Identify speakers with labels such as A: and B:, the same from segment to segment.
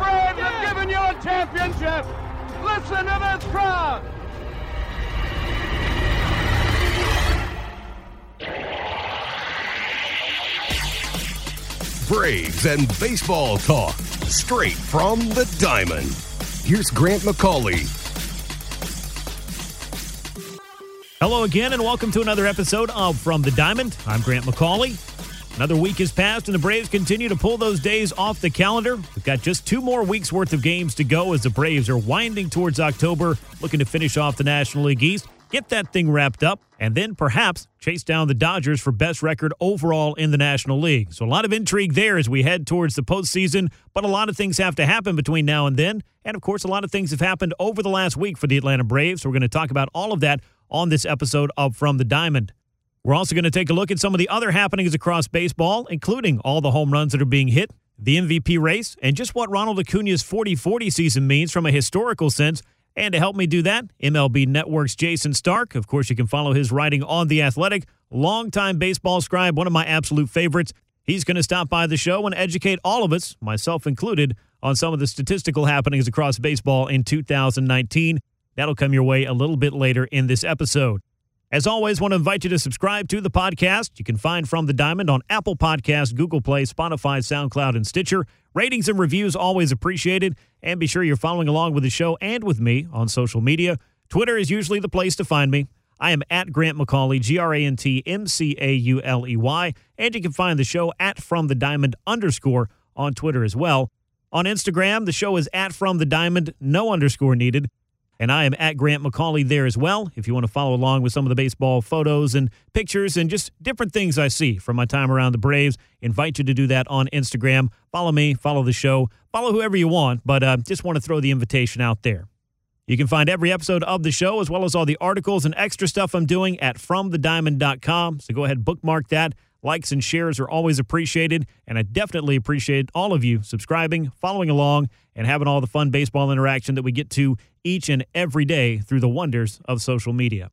A: Braves have given you a championship. Listen to this crowd.
B: Braves and baseball talk straight from the diamond. Here's Grant McCauley.
C: Hello again, and welcome to another episode of From the Diamond. I'm Grant McCauley. Another week has passed, and the Braves continue to pull those days off the calendar. We've got just two more weeks worth of games to go as the Braves are winding towards October, looking to finish off the National League East, get that thing wrapped up, and then perhaps chase down the Dodgers for best record overall in the National League. So a lot of intrigue there as we head towards the postseason, but a lot of things have to happen between now and then. And of course, a lot of things have happened over the last week for the Atlanta Braves. So we're going to talk about all of that on this episode of From the Diamond. We're also going to take a look at some of the other happenings across baseball, including all the home runs that are being hit, the MVP race, and just what Ronald Acuna's 40 40 season means from a historical sense. And to help me do that, MLB Network's Jayson Stark. Of course, you can follow his writing on The Athletic, longtime baseball scribe, one of my absolute favorites. He's going to stop by the show and educate all of us, myself included, on some of the statistical happenings across baseball in 2019. That'll come your way a little bit later in this episode. As always, want to invite you to subscribe to the podcast. You can find From the Diamond on Apple Podcasts, Google Play, Spotify, SoundCloud, and Stitcher. Ratings and reviews always appreciated. And be sure you're following along with the show and with me on social media. Twitter is usually the place to find me. I am at Grant McCauley, G R A N T M C A U L E Y. And you can find the show at From the Diamond underscore on Twitter as well. On Instagram, the show is at From the Diamond, no underscore needed. And I am at Grant McCauley there as well. If you want to follow along with some of the baseball photos and pictures and just different things I see from my time around the Braves, invite you to do that on Instagram. Follow me, follow the show, follow whoever you want, but uh, just want to throw the invitation out there. You can find every episode of the show as well as all the articles and extra stuff I'm doing at FromTheDiamond.com. So go ahead, bookmark that. Likes and shares are always appreciated, and I definitely appreciate all of you subscribing, following along, and having all the fun baseball interaction that we get to each and every day through the wonders of social media.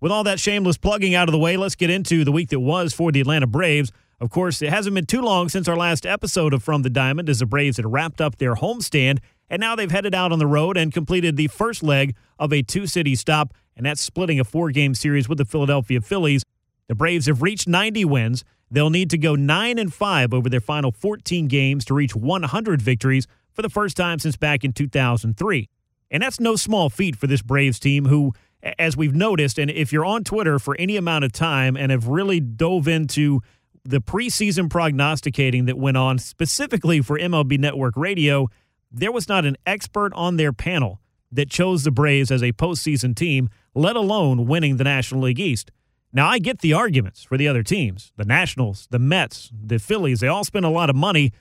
C: With all that shameless plugging out of the way, let's get into the week that was for the Atlanta Braves. Of course, it hasn't been too long since our last episode of From the Diamond as the Braves had wrapped up their homestand, and now they've headed out on the road and completed the first leg of a two city stop, and that's splitting a four game series with the Philadelphia Phillies. The Braves have reached 90 wins. They'll need to go 9 and 5 over their final 14 games to reach 100 victories for the first time since back in 2003. And that's no small feat for this Braves team who as we've noticed and if you're on Twitter for any amount of time and have really dove into the preseason prognosticating that went on specifically for MLB Network Radio, there was not an expert on their panel that chose the Braves as a postseason team, let alone winning the National League East. Now, I get the arguments for the other teams the Nationals, the Mets, the Phillies. They all spend a lot of money.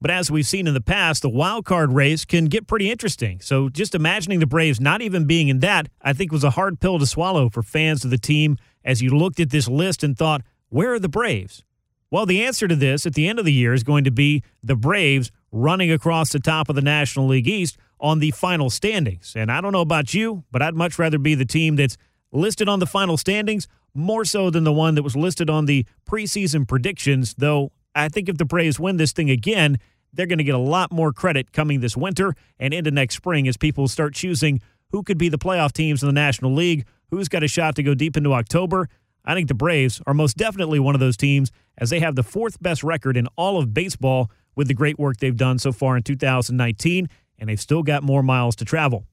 C: But as we've seen in the past, the wild card race can get pretty interesting. So just imagining the Braves not even being in that, I think was a hard pill to swallow for fans of the team as you looked at this list and thought, where are the Braves? Well, the answer to this at the end of the year is going to be the Braves running across the top of the National League East on the final standings. And I don't know about you, but I'd much rather be the team that's listed on the final standings more so than the one that was listed on the preseason predictions, though I think if the Braves win this thing again, they're going to get a lot more credit coming this winter and into next spring as people start choosing who could be the playoff teams in the National League, who's got a shot to go deep into October. I think the Braves are most definitely one of those teams as they have the fourth best record in all of baseball with the great work they've done so far in 2019, and they've still got more miles to travel.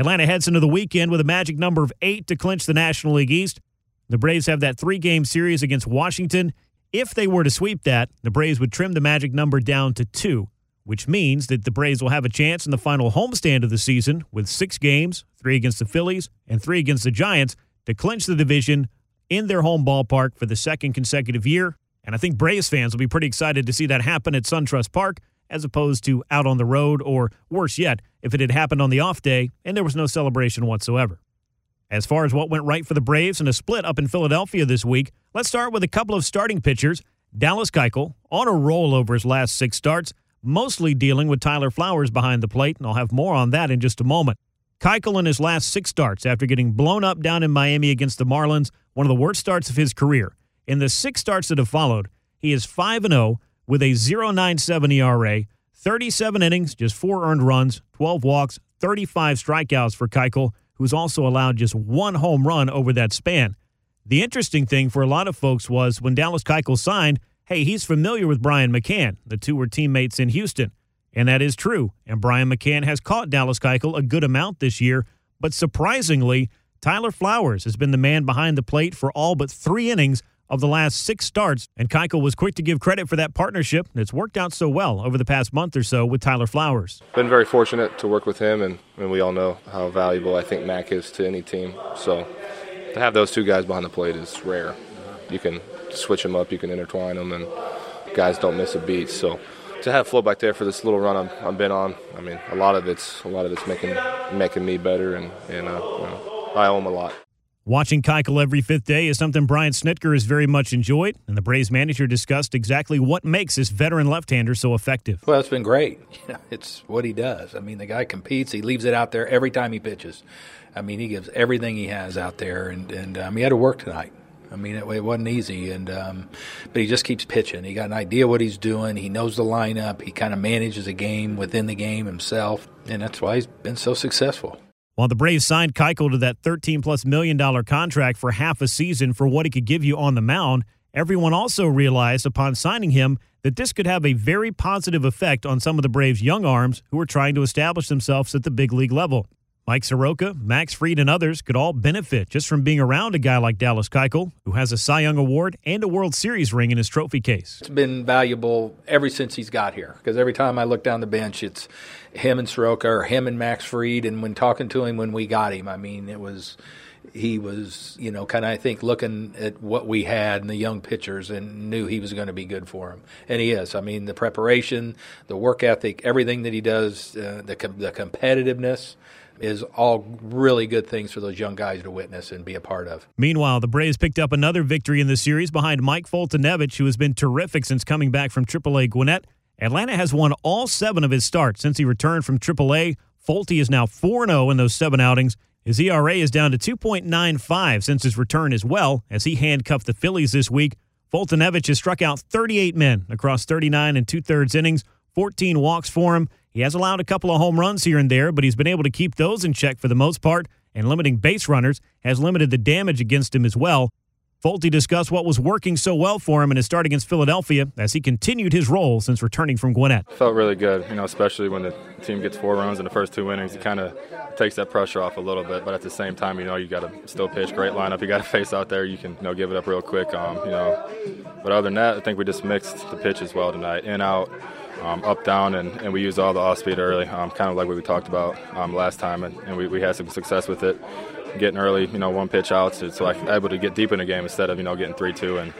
C: Atlanta heads into the weekend with a magic number of eight to clinch the National League East. The Braves have that three game series against Washington. If they were to sweep that, the Braves would trim the magic number down to two, which means that the Braves will have a chance in the final homestand of the season with six games three against the Phillies and three against the Giants to clinch the division in their home ballpark for the second consecutive year. And I think Braves fans will be pretty excited to see that happen at SunTrust Park as opposed to out on the road, or worse yet, if it had happened on the off day and there was no celebration whatsoever. As far as what went right for the Braves in a split up in Philadelphia this week, let's start with a couple of starting pitchers. Dallas Keuchel on a roll over his last six starts, mostly dealing with Tyler Flowers behind the plate, and I'll have more on that in just a moment. Keuchel in his last six starts after getting blown up down in Miami against the Marlins, one of the worst starts of his career. In the six starts that have followed, he is 5 0 with a 0.97 ERA, 37 innings, just four earned runs, 12 walks, 35 strikeouts for Keuchel, who's also allowed just one home run over that span. The interesting thing for a lot of folks was when Dallas Keuchel signed, hey, he's familiar with Brian McCann. The two were teammates in Houston. And that is true. And Brian McCann has caught Dallas Keuchel a good amount this year. But surprisingly, Tyler Flowers has been the man behind the plate for all but three innings of the last six starts. And Keuchel was quick to give credit for that partnership that's worked out so well over the past month or so with Tyler Flowers.
D: Been very fortunate to work with him, and, and we all know how valuable I think Mac is to any team. So to have those two guys behind the plate is rare. You can switch them up, you can intertwine them, and guys don't miss a beat. So to have Flo back there for this little run I've, I've, been on, I mean, a lot of it's a lot of it's making making me better, and and uh, you know, I owe him a lot.
C: Watching Keuchel every fifth day is something Brian Snitker has very much enjoyed, and the Braves manager discussed exactly what makes this veteran left-hander so effective.
E: Well, it's been great. You know, it's what he does. I mean, the guy competes. He leaves it out there every time he pitches. I mean, he gives everything he has out there, and and um, he had to work tonight. I mean, it, it wasn't easy, and um, but he just keeps pitching. He got an idea what he's doing. He knows the lineup. He kind of manages a game within the game himself, and that's why he's been so successful.
C: While the Braves signed Keuchel to that 13 plus million dollar contract for half a season for what he could give you on the mound, everyone also realized upon signing him that this could have a very positive effect on some of the Braves' young arms who are trying to establish themselves at the big league level. Mike Soroka, Max Fried, and others could all benefit just from being around a guy like Dallas Keuchel, who has a Cy Young Award and a World Series ring in his trophy case.
E: It's been valuable ever since he's got here because every time I look down the bench, it's him and Soroka or him and Max Fried. And when talking to him when we got him, I mean, it was he was, you know, kind of, I think, looking at what we had and the young pitchers and knew he was going to be good for him. And he is. I mean, the preparation, the work ethic, everything that he does, uh, the, the competitiveness is all really good things for those young guys to witness and be a part of.
C: Meanwhile, the Braves picked up another victory in the series behind Mike Foltynewicz, who has been terrific since coming back from AAA Gwinnett. Atlanta has won all seven of his starts since he returned from AAA. Folty is now 4 0 in those seven outings. His ERA is down to 2.95 since his return as well, as he handcuffed the Phillies this week. Foltynewicz has struck out 38 men across 39 and two thirds innings, 14 walks for him. He has allowed a couple of home runs here and there, but he's been able to keep those in check for the most part, and limiting base runners has limited the damage against him as well. Folty discussed what was working so well for him in his start against Philadelphia as he continued his roll since returning from Gwinnett.
D: Felt really good, you know, especially when the team gets four runs in the first two innings. It kind of takes that pressure off a little bit, but at the same time, you know, you got to still pitch. Great lineup. You got to face out there. You can, you know, give it up real quick. Um, you know, but other than that, I think we just mixed the pitches well tonight. In out um, up down, and, and we used all the off speed early, um, kind of like what we talked about um, last time, and, and we, we had some success with it, getting early, you know, one pitch out, so, so I was able to get deep in the game instead of you know getting three two and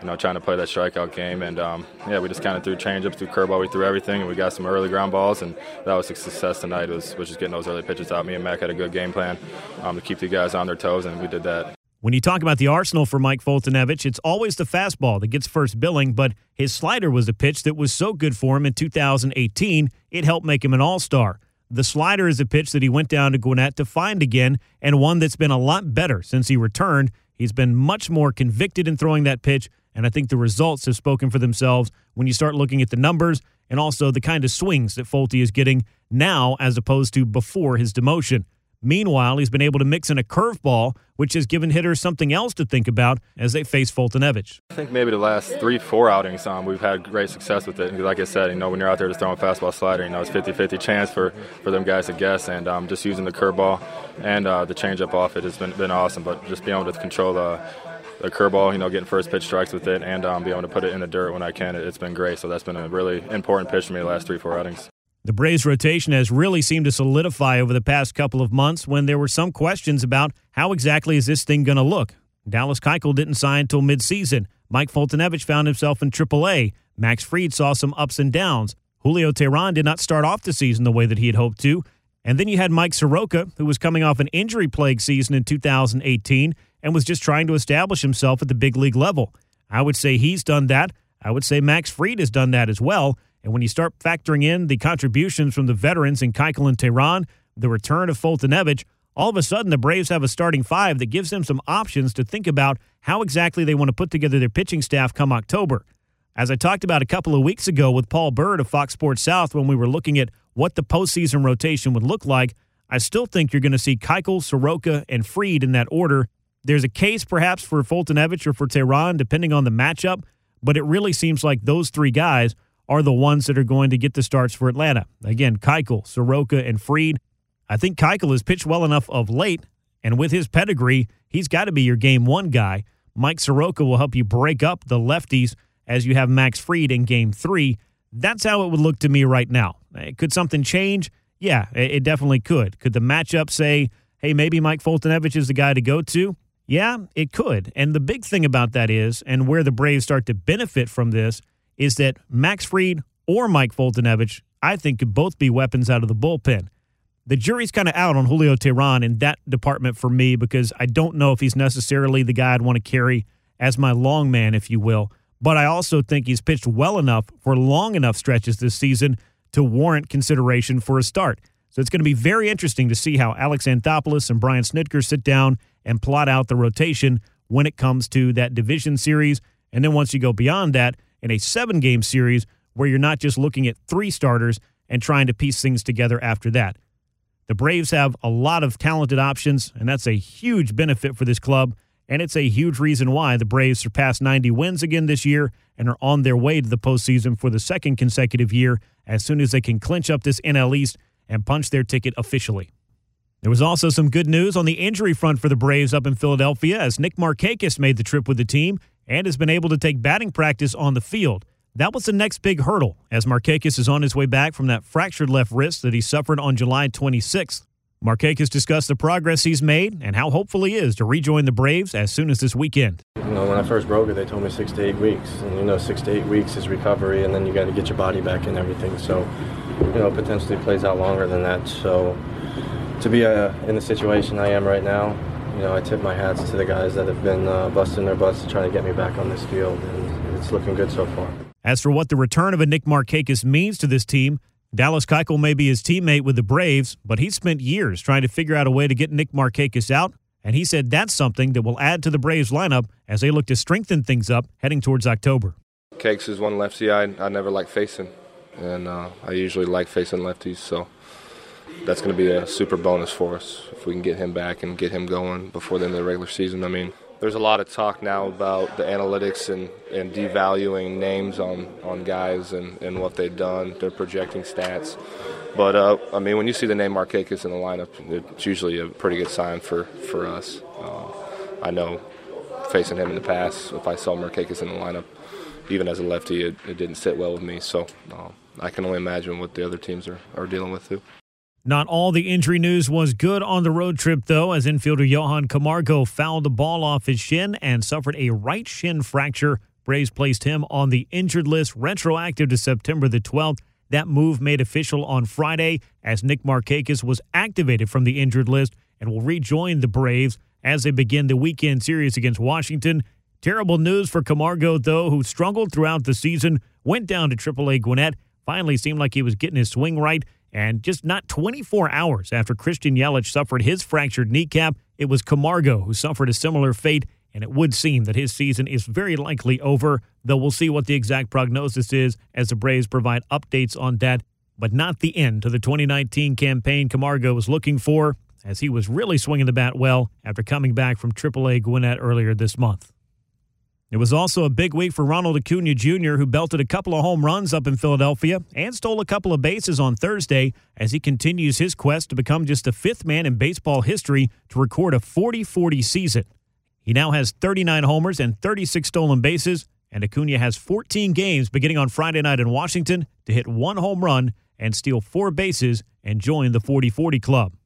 D: you know trying to play that strikeout game, and um, yeah, we just kind of threw changeups, threw curveball, we threw everything, and we got some early ground balls, and that was a success tonight. Was was just getting those early pitches out. Me and Mac had a good game plan um, to keep the guys on their toes, and we did that.
C: When you talk about the arsenal for Mike Foltynewicz, it's always the fastball that gets first billing, but his slider was a pitch that was so good for him in 2018, it helped make him an all star. The slider is a pitch that he went down to Gwinnett to find again, and one that's been a lot better since he returned. He's been much more convicted in throwing that pitch, and I think the results have spoken for themselves when you start looking at the numbers and also the kind of swings that Folty is getting now as opposed to before his demotion. Meanwhile, he's been able to mix in a curveball, which has given hitters something else to think about as they face Foltynewicz.
D: I think maybe the last three, four outings, um, we've had great success with it. like I said, you know, when you're out there just throwing fastball slider, you know, it's 50-50 chance for, for them guys to guess. And um, just using the curveball and uh, the changeup off it has been, been awesome. But just being able to control the, the curveball, you know, getting first pitch strikes with it and um, being able to put it in the dirt when I can, it, it's been great. So that's been a really important pitch for me the last three, four outings.
C: The Braves rotation has really seemed to solidify over the past couple of months when there were some questions about how exactly is this thing going to look. Dallas Keuchel didn't sign until midseason. Mike Foltynewicz found himself in AAA. Max Fried saw some ups and downs. Julio Teheran did not start off the season the way that he had hoped to. And then you had Mike Soroka, who was coming off an injury plagued season in 2018 and was just trying to establish himself at the big league level. I would say he's done that. I would say Max Fried has done that as well. And when you start factoring in the contributions from the veterans in Keuchel and Teheran, the return of Foltynewicz, all of a sudden the Braves have a starting five that gives them some options to think about how exactly they want to put together their pitching staff come October. As I talked about a couple of weeks ago with Paul Byrd of Fox Sports South when we were looking at what the postseason rotation would look like, I still think you're going to see Keuchel, Soroka, and Fried in that order. There's a case perhaps for Foltynewicz or for Teheran, depending on the matchup, but it really seems like those three guys are the ones that are going to get the starts for Atlanta. Again, Keuchel, Soroka, and Fried. I think Keuchel has pitched well enough of late, and with his pedigree, he's got to be your game one guy. Mike Soroka will help you break up the lefties as you have Max Fried in game three. That's how it would look to me right now. Eh, could something change? Yeah, it definitely could. Could the matchup say, hey, maybe Mike Foltynewicz is the guy to go to? Yeah, it could. And the big thing about that is, and where the Braves start to benefit from this, is that Max Fried or Mike Foltynewicz, I think, could both be weapons out of the bullpen. The jury's kind of out on Julio Teheran in that department for me because I don't know if he's necessarily the guy I'd want to carry as my long man, if you will but I also think he's pitched well enough for long enough stretches this season to warrant consideration for a start. So it's going to be very interesting to see how Alex Anthopoulos and Brian Snitker sit down and plot out the rotation when it comes to that division series. And then once you go beyond that, in a seven game series where you're not just looking at three starters and trying to piece things together after that. The Braves have a lot of talented options, and that's a huge benefit for this club and it's a huge reason why the Braves surpassed 90 wins again this year and are on their way to the postseason for the second consecutive year as soon as they can clinch up this NL East and punch their ticket officially. There was also some good news on the injury front for the Braves up in Philadelphia as Nick Markakis made the trip with the team and has been able to take batting practice on the field. That was the next big hurdle as Markakis is on his way back from that fractured left wrist that he suffered on July 26th. Markakis discussed the progress he's made and how hopeful he is to rejoin the Braves as soon as this weekend.
F: You know, when I first broke it, they told me six to eight weeks. And, you know, six to eight weeks is recovery, and then you got to get your body back and everything. So, you know, potentially plays out longer than that. So, to be uh, in the situation I am right now, you know, I tip my hats to the guys that have been uh, busting their butts to try to get me back on this field, and it's looking good so far.
C: As for what the return of a Nick Markakis means to this team, Dallas Keuchel may be his teammate with the Braves, but he spent years trying to figure out a way to get Nick Markakis out, and he said that's something that will add to the Braves lineup as they look to strengthen things up heading towards October.
D: Kakes is one lefty I, I never like facing, and uh, I usually like facing lefties, so that's going to be a super bonus for us if we can get him back and get him going before the end of the regular season. I mean, there's a lot of talk now about the analytics and, and devaluing names on, on guys and, and what they've done. They're projecting stats. But, uh, I mean, when you see the name Markakis in the lineup, it's usually a pretty good sign for, for us. Uh, I know facing him in the past, if I saw Markakis in the lineup, even as a lefty, it, it didn't sit well with me. So uh, I can only imagine what the other teams are, are dealing with, too.
C: Not all the injury news was good on the road trip, though, as infielder Johan Camargo fouled the ball off his shin and suffered a right shin fracture. Braves placed him on the injured list retroactive to September the 12th. That move made official on Friday as Nick Markakis was activated from the injured list and will rejoin the Braves as they begin the weekend series against Washington. Terrible news for Camargo, though, who struggled throughout the season, went down to AAA Gwinnett, finally seemed like he was getting his swing right and just not 24 hours after Christian Yelich suffered his fractured kneecap, it was Camargo who suffered a similar fate, and it would seem that his season is very likely over, though we'll see what the exact prognosis is as the Braves provide updates on that, but not the end to the 2019 campaign Camargo was looking for, as he was really swinging the bat well after coming back from AAA Gwinnett earlier this month. It was also a big week for Ronald Acuna Jr., who belted a couple of home runs up in Philadelphia and stole a couple of bases on Thursday as he continues his quest to become just the fifth man in baseball history to record a 40 40 season. He now has 39 homers and 36 stolen bases, and Acuna has 14 games beginning on Friday night in Washington to hit one home run and steal four bases and join the 40 40 club.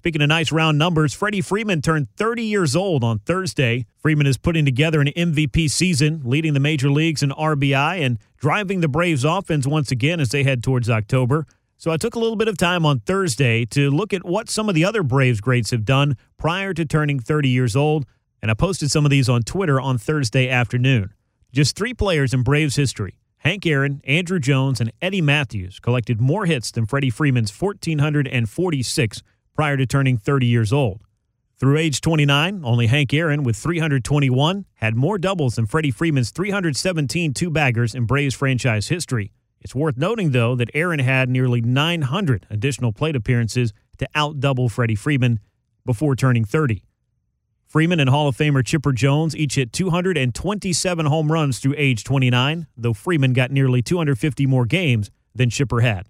C: Speaking of nice round numbers, Freddie Freeman turned 30 years old on Thursday. Freeman is putting together an MVP season, leading the major leagues in RBI and driving the Braves offense once again as they head towards October. So I took a little bit of time on Thursday to look at what some of the other Braves greats have done prior to turning 30 years old, and I posted some of these on Twitter on Thursday afternoon. Just three players in Braves history Hank Aaron, Andruw Jones, and Eddie Mathews collected more hits than Freddie Freeman's 1,446 prior to turning 30 years old. Through age 29, only Hank Aaron, with 321, had more doubles than Freddie Freeman's 317 two baggers in Braves franchise history. It's worth noting, though, that Aaron had nearly 900 additional plate appearances to outdouble Freddie Freeman before turning 30. Freeman and Hall of Famer Chipper Jones each hit 227 home runs through age 29, though Freeman got nearly 250 more games than Chipper had.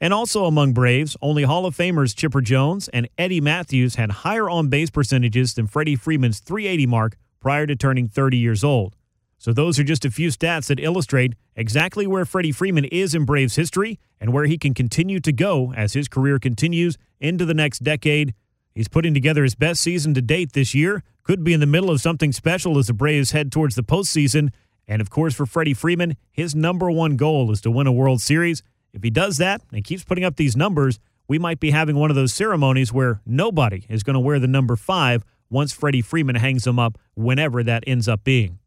C: And also among Braves, only Hall of Famers Chipper Jones and Eddie Mathews had higher on base percentages than Freddie Freeman's 380 mark prior to turning 30 years old. So those are just a few stats that illustrate exactly where Freddie Freeman is in Braves history and where he can continue to go as his career continues into the next decade. He's putting together his best season to date this year, could be in the middle of something special as the Braves head towards the postseason. And of course, for Freddie Freeman, his number one goal is to win a World Series. If he does that and keeps putting up these numbers, we might be having one of those ceremonies where nobody is going to wear the number five once Freddie Freeman hangs them up, whenever that ends up being.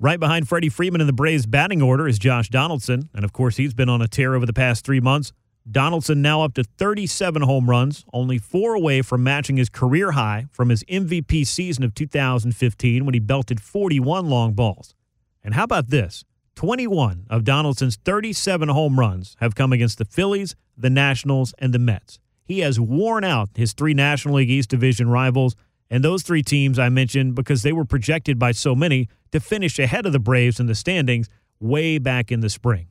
C: Right behind Freddie Freeman in the Braves batting order is Josh Donaldson, and of course, he's been on a tear over the past three months. Donaldson now up to 37 home runs, only four away from matching his career high from his MVP season of 2015 when he belted 41 long balls. And how about this? 21 of Donaldson's 37 home runs have come against the Phillies, the Nationals, and the Mets. He has worn out his three National League East Division rivals, and those three teams I mentioned because they were projected by so many to finish ahead of the Braves in the standings way back in the spring.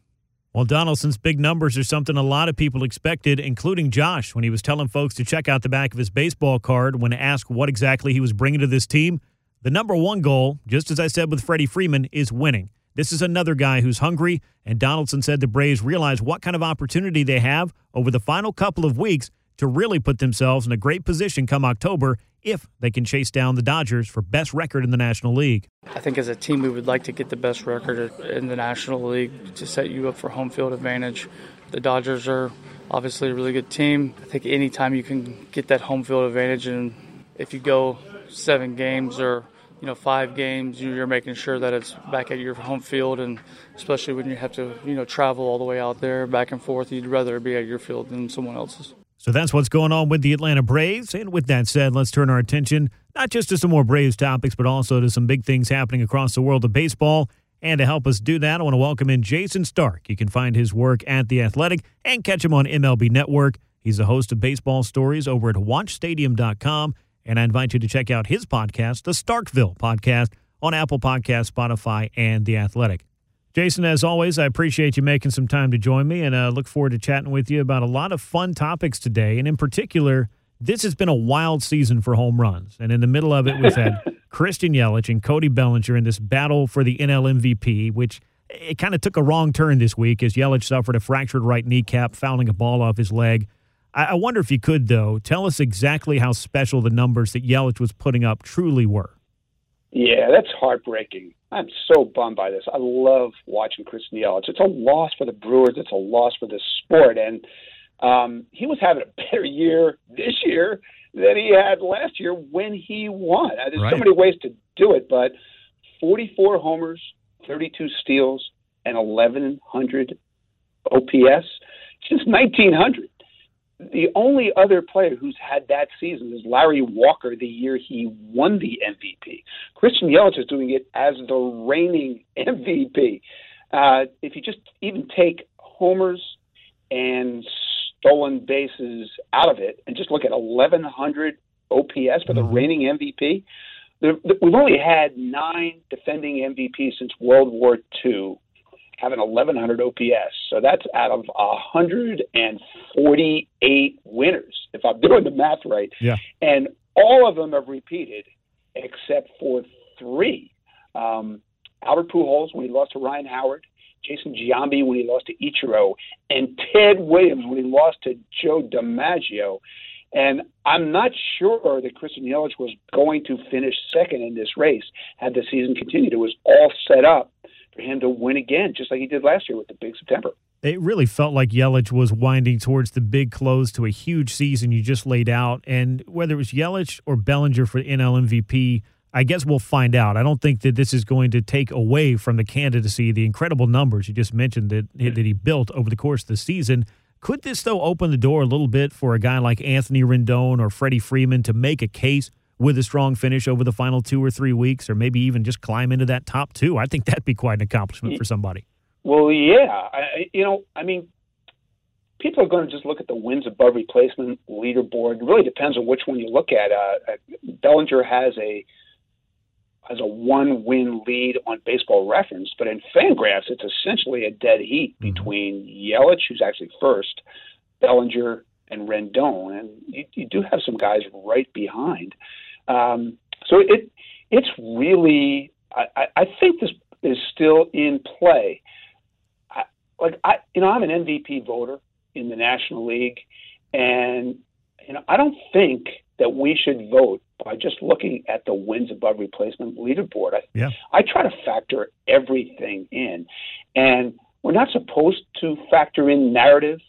C: Well, Donaldson's big numbers are something a lot of people expected, including Josh, when he was telling folks to check out the back of his baseball card when asked what exactly he was bringing to this team. The number one goal, just as I said with Freddie Freeman, is winning. This is another guy who's hungry, and Donaldson said the Braves realize what kind of opportunity they have over the final couple of weeks to really put themselves in a great position come October if they can chase down the Dodgers for best record in the National League.
G: I think as a team, we would like to get the best record in the National League to set you up for home field advantage. The Dodgers are obviously a really good team. I think anytime you can get that home field advantage, and if you go seven games or you know five games you're making sure that it's back at your home field and especially when you have to you know travel all the way out there back and forth you'd rather be at your field than someone else's
C: so that's what's going on with the Atlanta Braves. And with that said, let's turn our attention not just to some more Braves topics, but also to some big things happening across the world of baseball. And to help us do that, I want to welcome in Jayson Stark. You can find his work at The Athletic and catch him on MLB Network. He's the host of baseball stories over at watchstadium.com and I invite you to check out his podcast, the Starkville Podcast, on Apple Podcasts, Spotify, and The Athletic. Jason, as always, I appreciate you making some time to join me and uh, look forward to chatting with you about a lot of fun topics today. And in particular, this has been a wild season for home runs. And in the middle of it, we've had Christian Yelich and Cody Bellinger in this battle for the NL MVP, which it kind of took a wrong turn this week as Yelich suffered a fractured right kneecap, fouling a ball off his leg. I wonder if you could, though, tell us exactly how special the numbers that Yelich was putting up truly were.
H: Yeah, that's heartbreaking. I'm so bummed by this. I love watching Chris Yelich. It's a loss for the Brewers. It's a loss for the sport. And um, he was having a better year this year than he had last year when he won. There's right. so many ways to do it, but 44 homers, 32 steals, and 1,100 OPS since 1900 the only other player who's had that season is Larry Walker the year he won the MVP. Christian Yelich is doing it as the reigning MVP. Uh, if you just even take homers and stolen bases out of it and just look at 1100 OPS for the mm-hmm. reigning MVP, we've only had nine defending MVPs since World War II have an 1100 OPS. So that's out of 148 winners, if I'm doing the math right.
C: Yeah.
H: And all of them have repeated except for three. Um, Albert Pujols when he lost to Ryan Howard, Jason Giambi when he lost to Ichiro, and Ted Williams when he lost to Joe DiMaggio. And I'm not sure that Christian Yelich was going to finish second in this race had the season continued. It was all set up him to win again, just like he did last year with the big September.
C: It really felt like Yelich was winding towards the big close to a huge season you just laid out. And whether it was Yelich or Bellinger for NL MVP, I guess we'll find out. I don't think that this is going to take away from the candidacy, the incredible numbers you just mentioned that, that he built over the course of the season. Could this, though, open the door a little bit for a guy like Anthony Rendon or Freddie Freeman to make a case with a strong finish over the final two or three weeks, or maybe even just climb into that top two? I think that'd be quite an accomplishment for somebody.
H: Well, yeah. I, you know, I mean, people are going to just look at the wins above replacement leaderboard. It really depends on which one you look at. Uh, Bellinger has a has a one win lead on baseball reference, but in Fangraphs, it's essentially a dead heat mm-hmm. between Yelich, who's actually first, Bellinger, and Rendon. And you, you do have some guys right behind. Um, so it it's really, I, I think this is still in play. I, like I, you know, I'm an MVP voter in the National League, and you know, I don't think that we should vote by just looking at the wins above replacement leaderboard. I,
C: yeah.
H: I try to factor everything in. And we're not supposed to factor in narrative,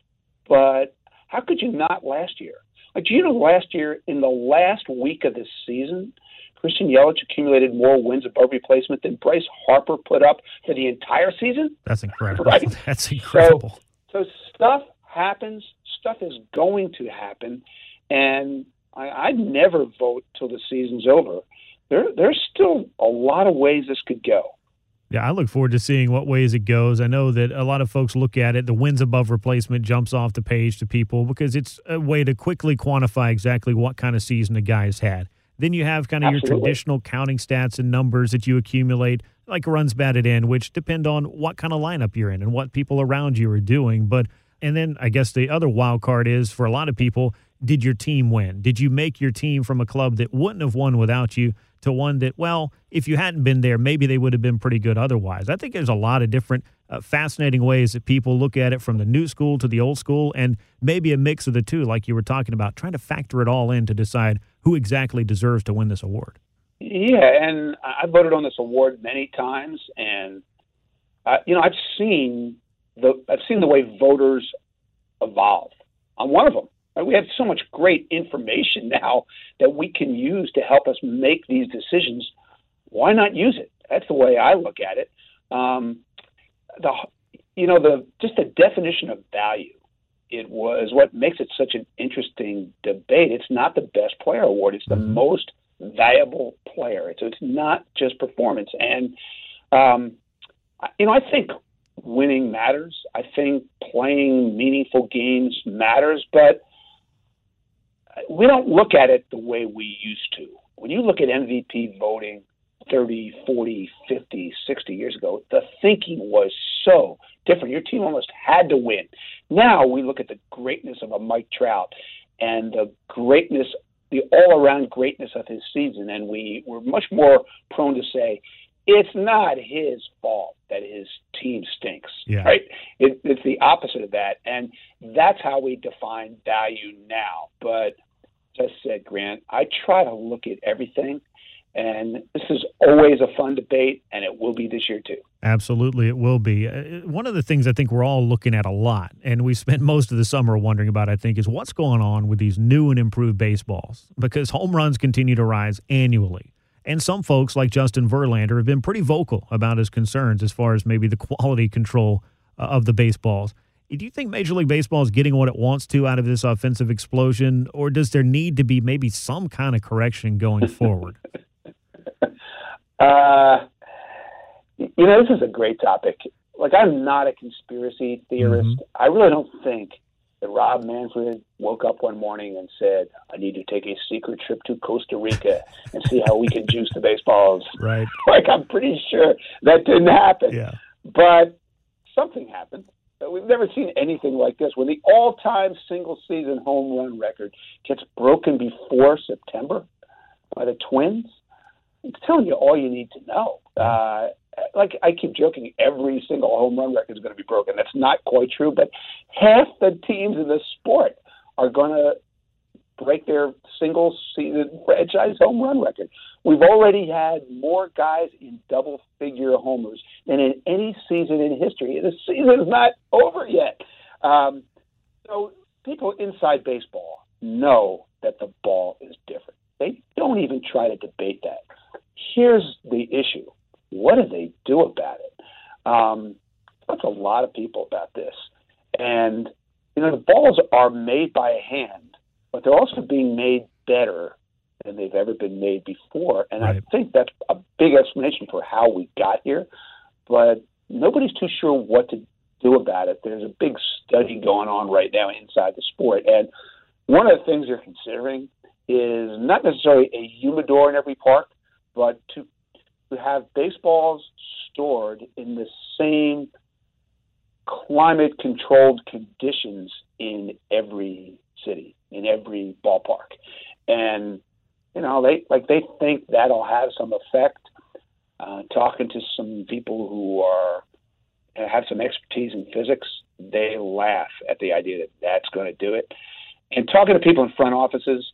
H: but how could you not last year? Like, do you know last year, in the last week of the season, Christian Yelich accumulated more wins above replacement than Bryce Harper put up for the entire season?
C: That's incredible. Right? That's incredible.
H: So, so stuff happens. Stuff is going to happen. And I, I'd never vote till the season's over. There, there's still a lot of ways this could go.
C: Yeah, I look forward to seeing what ways it goes. I know that a lot of folks look at it, the wins above replacement jumps off the page to people because it's a way to quickly quantify exactly what kind of season a guy's had. Then you have kind of Absolutely. your traditional counting stats and numbers that you accumulate, like runs batted in, which depend on what kind of lineup you're in and what people around you are doing. But and then I guess the other wild card is for a lot of people, did your team win? Did you make your team from a club that wouldn't have won without you to one that, well, if you hadn't been there, maybe they would have been pretty good otherwise? I think there's a lot of different uh, fascinating ways that people look at it from the new school to the old school and maybe a mix of the two, like you were talking about, trying to factor it all in to decide who exactly deserves to win this award.
H: Yeah, and I voted on this award many times, and uh, you know I've seen the I've seen the way voters evolve. I'm one of them. We have so much great information now that we can use to help us make these decisions. Why not use it? That's the way I look at it. Um, the you know the just the definition of value. It was what makes it such an interesting debate. It's not the best player award. It's the mm-hmm. most valuable player. So it's not just performance. And um, you know, I think winning matters. I think playing meaningful games matters, but we don't look at it the way we used to. When you look at MVP voting 30, 40, 50, 60 years ago, the thinking was so different. Your team almost had to win. Now we look at the greatness of a Mike Trout and the greatness, the all around greatness of his season, and we, we're much more prone to say, it's not his fault that his team stinks,
C: yeah.
H: right? It, it's the opposite of that, and that's how we define value now. But just said, Grant, I try to look at everything. And this is always a fun debate, and it will be this year too.
C: Absolutely, it will be. Uh, one of the things I think we're all looking at a lot, and we spent most of the summer wondering about, I think, is what's going on with these new and improved baseballs because home runs continue to rise annually. And some folks, like Justin Verlander, have been pretty vocal about his concerns as far as maybe the quality control uh, of the baseballs. Do you think Major League Baseball is getting what it wants to out of this offensive explosion, or does there need to be maybe some kind of correction going forward?
H: uh, you know, this is a great topic. Like, I'm not a conspiracy theorist. Mm-hmm. I really don't think that Rob Manfred woke up one morning and said, I need to take a secret trip to Costa Rica and see how we can juice the baseballs.
C: Right.
H: Like, I'm pretty sure that didn't happen.
C: Yeah.
H: But something happened. We've never seen anything like this. When the all-time single-season home run record gets broken before September by the Twins, it's telling you all you need to know. Uh, like I keep joking, every single home run record is going to be broken. That's not quite true, but half the teams in the sport are going to break their single season franchise home run record. We've already had more guys in double figure homers than in any season in history. The season is not over yet. Um, so people inside baseball know that the ball is different. They don't even try to debate that. Here's the issue what do they do about it? Um, that's a lot of people about this. And, you know, the balls are made by a hand, but they're also being made better than they've ever been made before. And right. I think that's a big explanation for how we got here. But nobody's too sure what to do about it. There's a big study going on right now inside the sport. And one of the things they're considering is not necessarily a humidor in every park, but to to have baseballs stored in the same climate controlled conditions in every city, in every ballpark. And you know, they like they think that'll have some effect. Uh, talking to some people who are have some expertise in physics, they laugh at the idea that that's going to do it. And talking to people in front offices,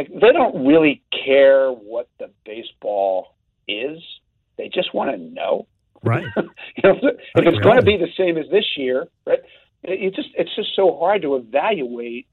H: like they don't really care what the baseball is. They just want to know.
C: Right.
H: you know, if, if it's going to be the same as this year, right? It just it's just so hard to evaluate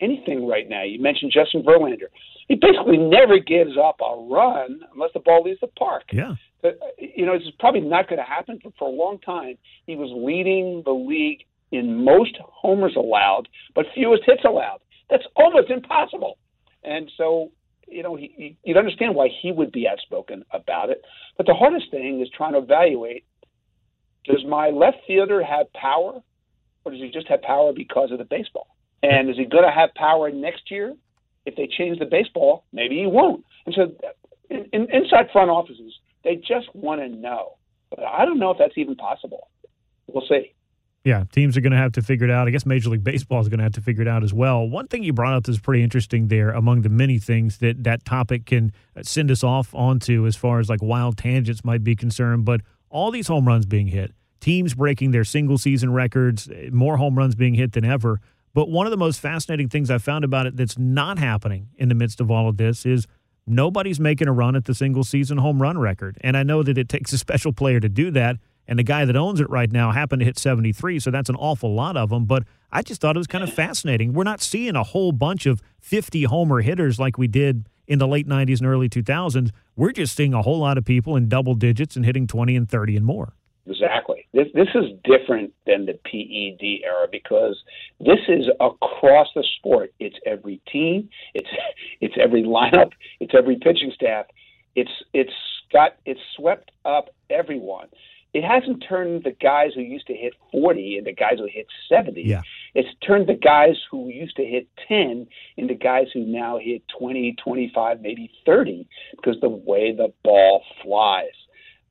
H: anything right now. You mentioned Justin Verlander. He basically never gives up a run unless the ball leaves the park.
C: Yeah.
H: But, you know, it's probably not going to happen, but for a long time, he was leading the league in most homers allowed, but fewest hits allowed. That's almost impossible. And so, you know, he, he, you'd understand why he would be outspoken about it. But the hardest thing is trying to evaluate does my left fielder have power, or does he just have power because of the baseball? And is he going to have power next year? If they change the baseball, maybe he won't. And so, in, in, inside front offices, they just want to know. But I don't know if that's even possible. We'll see.
C: Yeah, teams are going to have to figure it out. I guess Major League Baseball is going to have to figure it out as well. One thing you brought up is pretty interesting there among the many things that that topic can uh, send us off onto as far as like wild tangents might be concerned. But all these home runs being hit, teams breaking their single season records, eh, more home runs being hit than ever. But one of the most fascinating things I found about it that's not happening in the midst of all of this is nobody's making a run at the single season home run record. And I know that it takes a special player to do that. And the guy that owns it right now happened to hit 73, so that's an awful lot of them. But I just thought it was kind of fascinating. We're not seeing a whole bunch of 50 homer hitters like we did in the late 90s and early 2000s. We're just seeing a whole lot of people in double digits and hitting 20 and 30 and more.
H: Exactly. This this is different than the PED era because this is across the sport. It's every team. It's it's every lineup. It's every pitching staff. It's it's got it's swept up everyone. It hasn't turned the guys who used to hit 40 into guys who hit 70.
C: Yeah.
H: It's turned the guys who used to hit 10 into guys who now hit 20, 25, maybe 30 because the way the ball flies.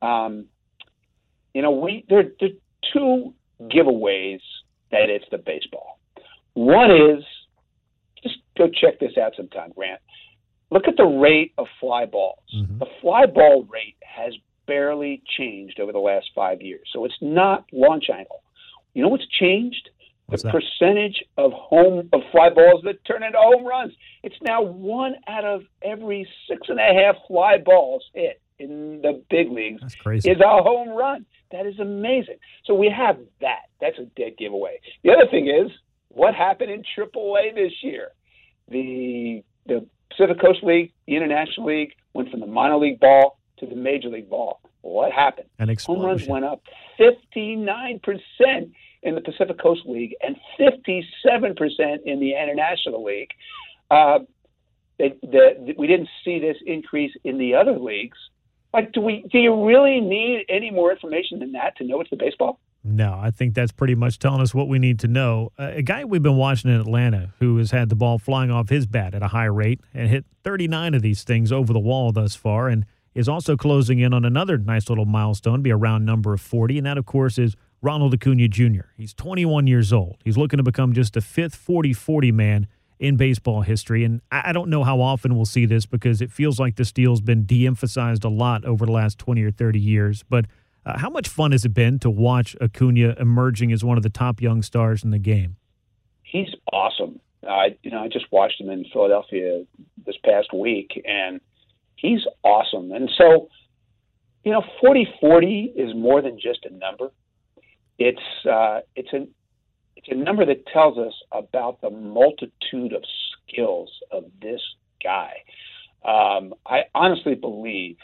H: Um, you know, we there, there are two giveaways that it's the baseball. One is just go check this out sometime, Grant. Look at the rate of fly balls. Mm-hmm. The fly ball rate has barely changed over the last five years. So it's not launch angle. You know what's changed?
C: What's
H: the
C: that?
H: percentage of home of fly balls that turn into home runs. It's now one out of every six and a half fly balls hit in the big leagues
C: That's crazy.
H: is a home run. That is amazing. So we have that. That's a dead giveaway. The other thing is what happened in AAA this year. The the Pacific Coast League, the International League went from the minor league ball to the major league ball. What happened?
C: An explosion.
H: Home runs went up 59% in the Pacific Coast League and 57% in the International League. Uh, they, the, we didn't see this increase in the other leagues. Like, do we? Do you really need any more information than that to know it's the baseball?
C: No, I think that's pretty much telling us what we need to know. Uh, a guy we've been watching in Atlanta who has had the ball flying off his bat at a high rate and hit 39 of these things over the wall thus far, and is also closing in on another nice little milestone, be a round number of 40, and that, of course, is Ronald Acuna Jr. He's 21 years old. He's looking to become just the fifth 40 40 man in baseball history. And I don't know how often we'll see this because it feels like the steal's been de emphasized a lot over the last 20 or 30 years. But uh, how much fun has it been to watch Acuna emerging as one of the top young stars in the game?
H: He's awesome. I you know I just watched him in Philadelphia this past week, and he's awesome. And so, you know, 40-40 is more than just a number. It's uh, it's an it's a number that tells us about the multitude of skills of this guy. Um, I honestly believe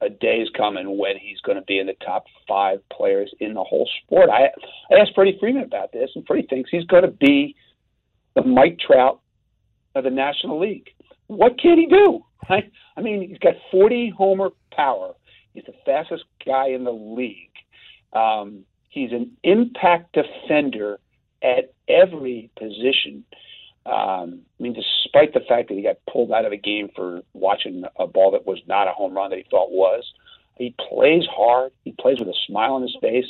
H: a day is coming when he's going to be in the top five players in the whole sport. I, I asked Freddie Freeman about this, and Freddie thinks he's going to be the Mike Trout of the National League. What can he do? Right? I mean, he's got 40 homer power. He's the fastest guy in the league. Um, he's an impact defender at every position. Um, I mean, despite the fact that he got pulled out of a game for watching a ball that was not a home run that he thought was, he plays hard. He plays with a smile on his face.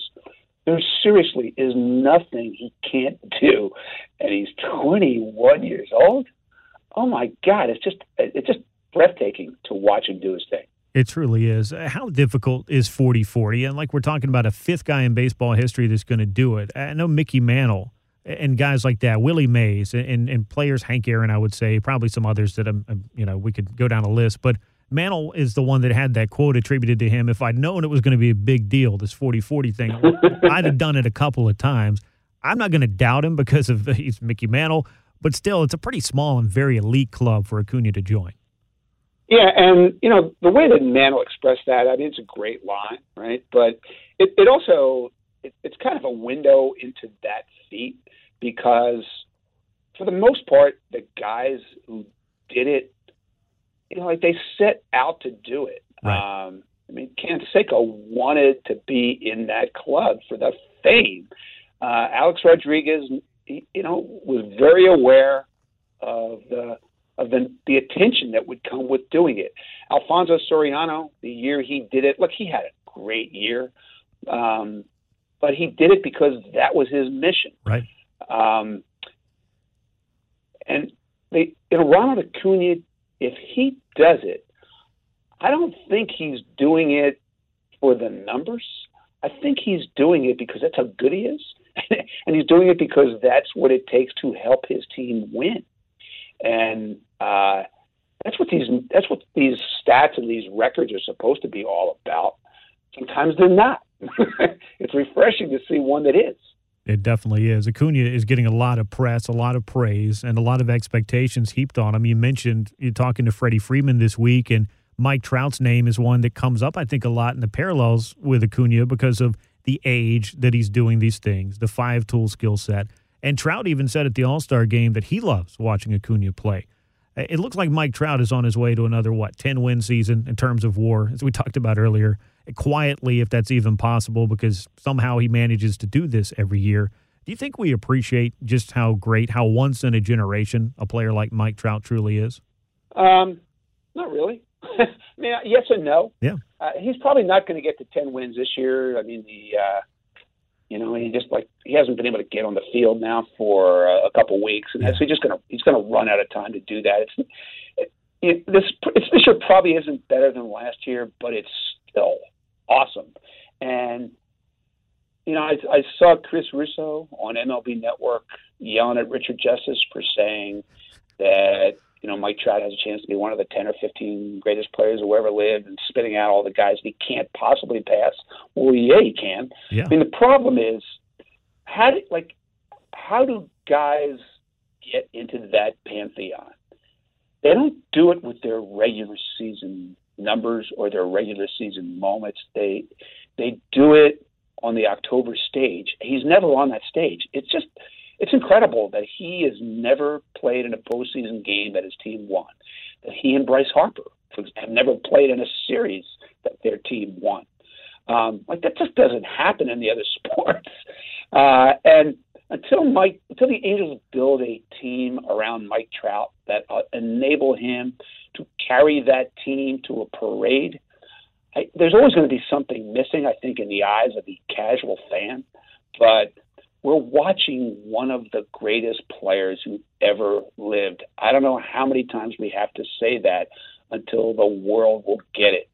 H: There seriously is nothing he can't do, and he's 21 years old. Oh my God! It's just it's just breathtaking to watch him do his thing.
C: It truly is. Uh, how difficult is 40 40? And like we're talking about a fifth guy in baseball history that's going to do it. I know Mickey Mantle and guys like that, Willie Mays, and, and players, Hank Aaron, I would say, probably some others that, I'm, you know, we could go down a list. But Mantle is the one that had that quote attributed to him. If I'd known it was going to be a big deal, this 40 40 thing, I'd have done it a couple of times. I'm not going to doubt him because of he's Mickey Mantle, but still, it's a pretty small and very elite club for Acuna to join.
H: Yeah, and you know the way that Mantle expressed that, I mean, it's a great line, right? But it, it also it, it's kind of a window into that feat because, for the most part, the guys who did it, you know, like they set out to do it.
C: Right.
H: Um, I mean, Canseco wanted to be in that club for the fame. Uh, Alex Rodriguez, he, you know, was very aware of the of the, the attention that would come with doing it. Alfonso Soriano, the year he did it, look, he had a great year, um, but he did it because that was his mission.
C: Right.
H: Um, and they, you know, Ronald Acuna, if he does it, I don't think he's doing it for the numbers. I think he's doing it because that's how good he is, and he's doing it because that's what it takes to help his team win. And uh, that's what these that's what these stats and these records are supposed to be all about. Sometimes they're not. it's refreshing to see one that is.
C: It definitely is. Acuna is getting a lot of press, a lot of praise, and a lot of expectations heaped on him. You mentioned you're talking to Freddie Freeman this week, and Mike Trout's name is one that comes up, I think, a lot in the parallels with Acuna because of the age that he's doing these things, the five tool skill set. And Trout even said at the All Star game that he loves watching Acuna play. It looks like Mike Trout is on his way to another, what, 10 win season in terms of war, as we talked about earlier, quietly, if that's even possible, because somehow he manages to do this every year. Do you think we appreciate just how great, how once in a generation a player like Mike Trout truly is?
H: Um, not really. I mean, yes and no.
C: Yeah.
H: Uh, he's probably not going to get to 10 wins this year. I mean, the, uh, you know, he just like he hasn't been able to get on the field now for uh, a couple weeks, and yeah. so he's just gonna he's gonna run out of time to do that. It's it, it, this it's, this year probably isn't better than last year, but it's still awesome. And you know, I, I saw Chris Russo on MLB Network yelling at Richard Justice for saying that you know, Mike Trout has a chance to be one of the 10 or 15 greatest players who ever lived and spitting out all the guys he can't possibly pass. Well, yeah, he can.
C: Yeah.
H: I mean, the problem is, how do, like, how do guys get into that pantheon? They don't do it with their regular season numbers or their regular season moments. They, they do it on the October stage. He's never on that stage. It's just, it's incredible that he has never played in a postseason game that his team won. That he and Bryce Harper have never played in a series that their team won. Um, like that just doesn't happen in the other sports. Uh, and until Mike, until the Angels build a team around Mike Trout that uh, enable him to carry that team to a parade, I, there's always going to be something missing. I think in the eyes of the casual fan, but we're watching one of the greatest players who ever lived. I don't know how many times we have to say that until the world will get it.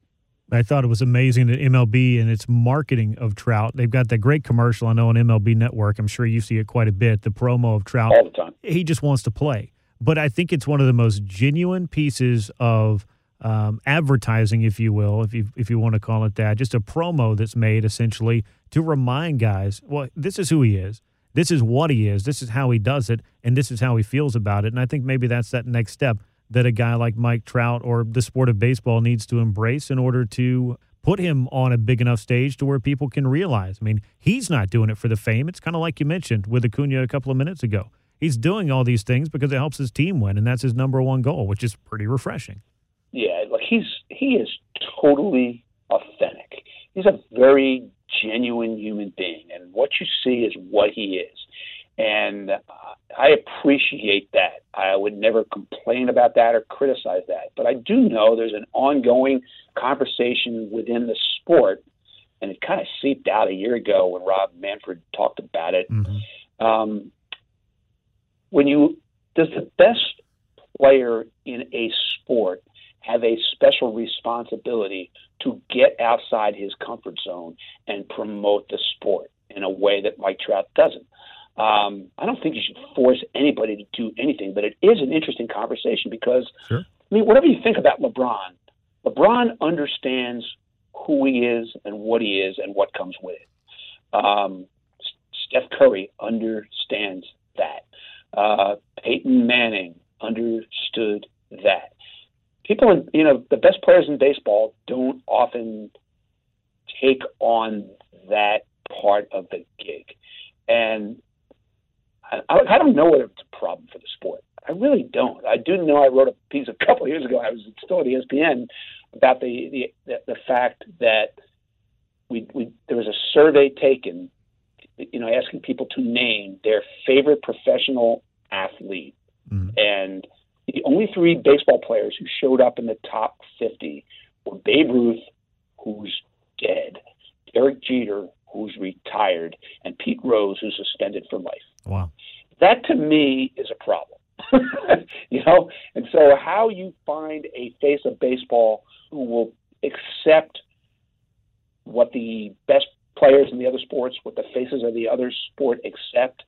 C: I thought it was amazing that MLB and its marketing of Trout. They've got that great commercial I know on MLB Network. I'm sure you see it quite a bit. The promo of Trout
H: all the time.
C: He just wants to play, but I think it's one of the most genuine pieces of um, advertising, if you will, if you if you want to call it that. Just a promo that's made essentially to remind guys, well, this is who he is. This is what he is. This is how he does it, and this is how he feels about it. And I think maybe that's that next step that a guy like Mike Trout or the sport of baseball needs to embrace in order to put him on a big enough stage to where people can realize. I mean, he's not doing it for the fame. It's kind of like you mentioned with Acuna a couple of minutes ago. He's doing all these things because it helps his team win, and that's his number one goal, which is pretty refreshing.
H: Yeah, like he's he is totally authentic. He's a very genuine human being, and what you see is what he is. And I appreciate that. I would never complain about that or criticize that. But I do know there's an ongoing conversation within the sport, and it kind of seeped out a year ago when Rob Manfred talked about it. Mm-hmm. Um, when you does the best player in a sport have a special responsibility to get outside his comfort zone and promote the sport in a way that Mike Trout doesn't. Um, I don't think you should force anybody to do anything, but it is an interesting conversation because,
C: sure.
H: I mean, whatever you think about LeBron, LeBron understands who he is and what he is and what comes with it. Um, Steph Curry understands that. Uh, Peyton Manning understood that. People, in, you know, the best players in baseball don't often take on that part of the gig. And I, I don't know whether it's a problem for the sport. I really don't. I do know I wrote a piece a couple of years ago. I was still at ESPN about the the, the fact that we, we there was a survey taken, you know, asking people to name their favorite professional athlete, mm. and the only three baseball players who showed up in the top fifty were Babe Ruth, who's dead, Derek Jeter, who's retired, and Pete Rose, who's suspended for life.
C: Wow.
H: That to me is a problem. you know, and so how you find a face of baseball who will accept what the best players in the other sports, what the faces of the other sport accept.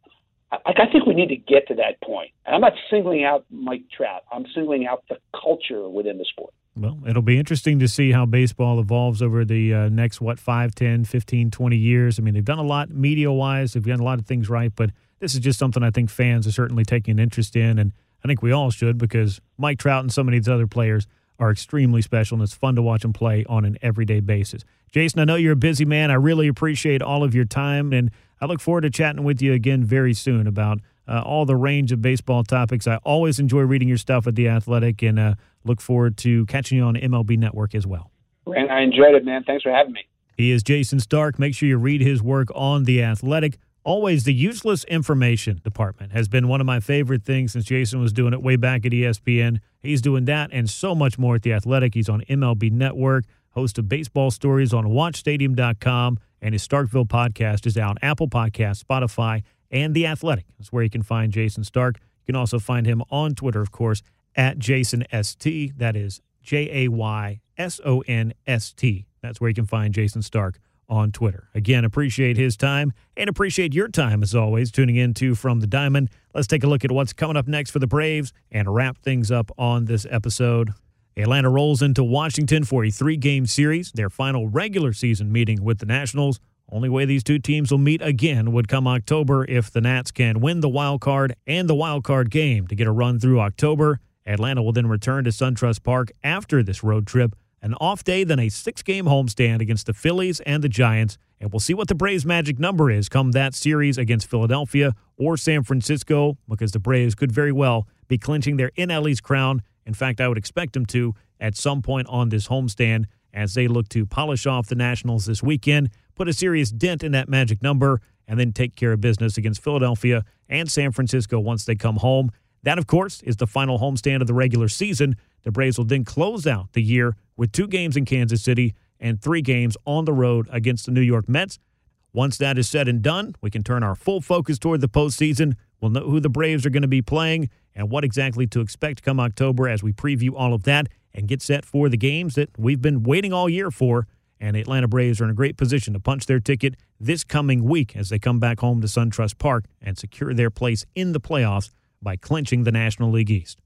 H: I, I think we need to get to that point. And I'm not singling out Mike Trout. I'm singling out the culture within the sport.
C: Well, it'll be interesting to see how baseball evolves over the uh, next, what, 5, 10, 15, 20 years. I mean, they've done a lot media wise, they've done a lot of things right, but this is just something I think fans are certainly taking an interest in. And I think we all should because Mike Trout and so many of these other players are extremely special, and it's fun to watch them play on an everyday basis. Jayson, I know you're a busy man. I really appreciate all of your time, and I look forward to chatting with you again very soon about uh, all the range of baseball topics. I always enjoy reading your stuff at The Athletic and uh, look forward to catching you on MLB Network as well.
H: And I enjoyed it, man. Thanks for having me.
C: He is Jayson Stark. Make sure you read his work on The Athletic. Always the useless information department has been one of my favorite things since Jayson was doing it way back at ESPN. He's doing that and so much more at The Athletic. He's on MLB Network, host of baseball stories on WatchStadium.com, and his Starkville podcast is out Apple Podcast, Spotify, and The Athletic. That's where you can find Jayson Stark. You can also find him on Twitter, of course, at Jayson ST. That is J A Y S O N S T. That's where you can find Jayson Stark on Twitter. Again, appreciate his time and appreciate your time as always tuning in to From the Diamond. Let's take a look at what's coming up next for the Braves and wrap things up on this episode. Atlanta rolls into Washington for a three game series, their final regular season meeting with the Nationals. Only way these two teams will meet again would come October if the Nats can win the wild card and the wild card game to get a run through October. Atlanta will then return to SunTrust Park after this road trip, an off day, then a six game homestand against the Phillies and the Giants. And we'll see what the Braves' magic number is come that series against Philadelphia or San Francisco, because the Braves could very well be clinching their NL East crown. In fact, I would expect them to at some point on this homestand as they look to polish off the Nationals this weekend put a serious dent in that magic number, and then take care of business against Philadelphia and San Francisco once they come home. That, of course, is the final homestand of the regular season. The Braves will then close out the year with two games in Kansas City and three games on the road against the New York Mets. Once that is said and done, we can turn our full focus toward the postseason. We'll know who the Braves are going to be playing and what exactly to expect come October as we preview all of that and get set for the games that we've been waiting all year for. And the Atlanta Braves are in a great position to punch their ticket this coming week as they come back home to SunTrust Park and secure their place in the playoffs by clinching the National League East.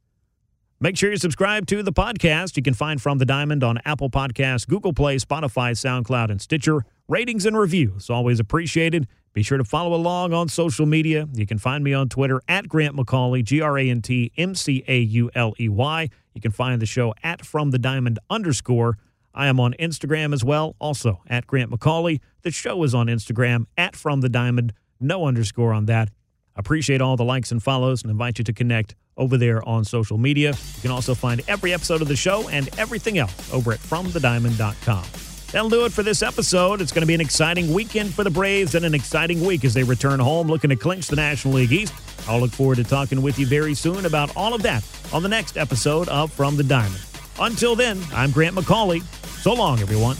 C: Make sure you subscribe to the podcast. You can find From the Diamond on Apple Podcasts, Google Play, Spotify, SoundCloud, and Stitcher. Ratings and reviews always appreciated. Be sure to follow along on social media. You can find me on Twitter at Grant McAuley, G R A N T M C A U L E Y. You can find the show at From the Diamond underscore. I am on Instagram as well, also at Grant McAuley. The show is on Instagram at From the Diamond, no underscore on that. Appreciate all the likes and follows and invite you to connect over there on social media. You can also find every episode of the show and everything else over at FromTheDiamond.com. That'll do it for this episode. It's going to be an exciting weekend for the Braves and an exciting week as they return home looking to clinch the National League East. I'll look forward to talking with you very soon about all of that on the next episode of From the Diamond. Until then, I'm Grant McAuley. So long, everyone.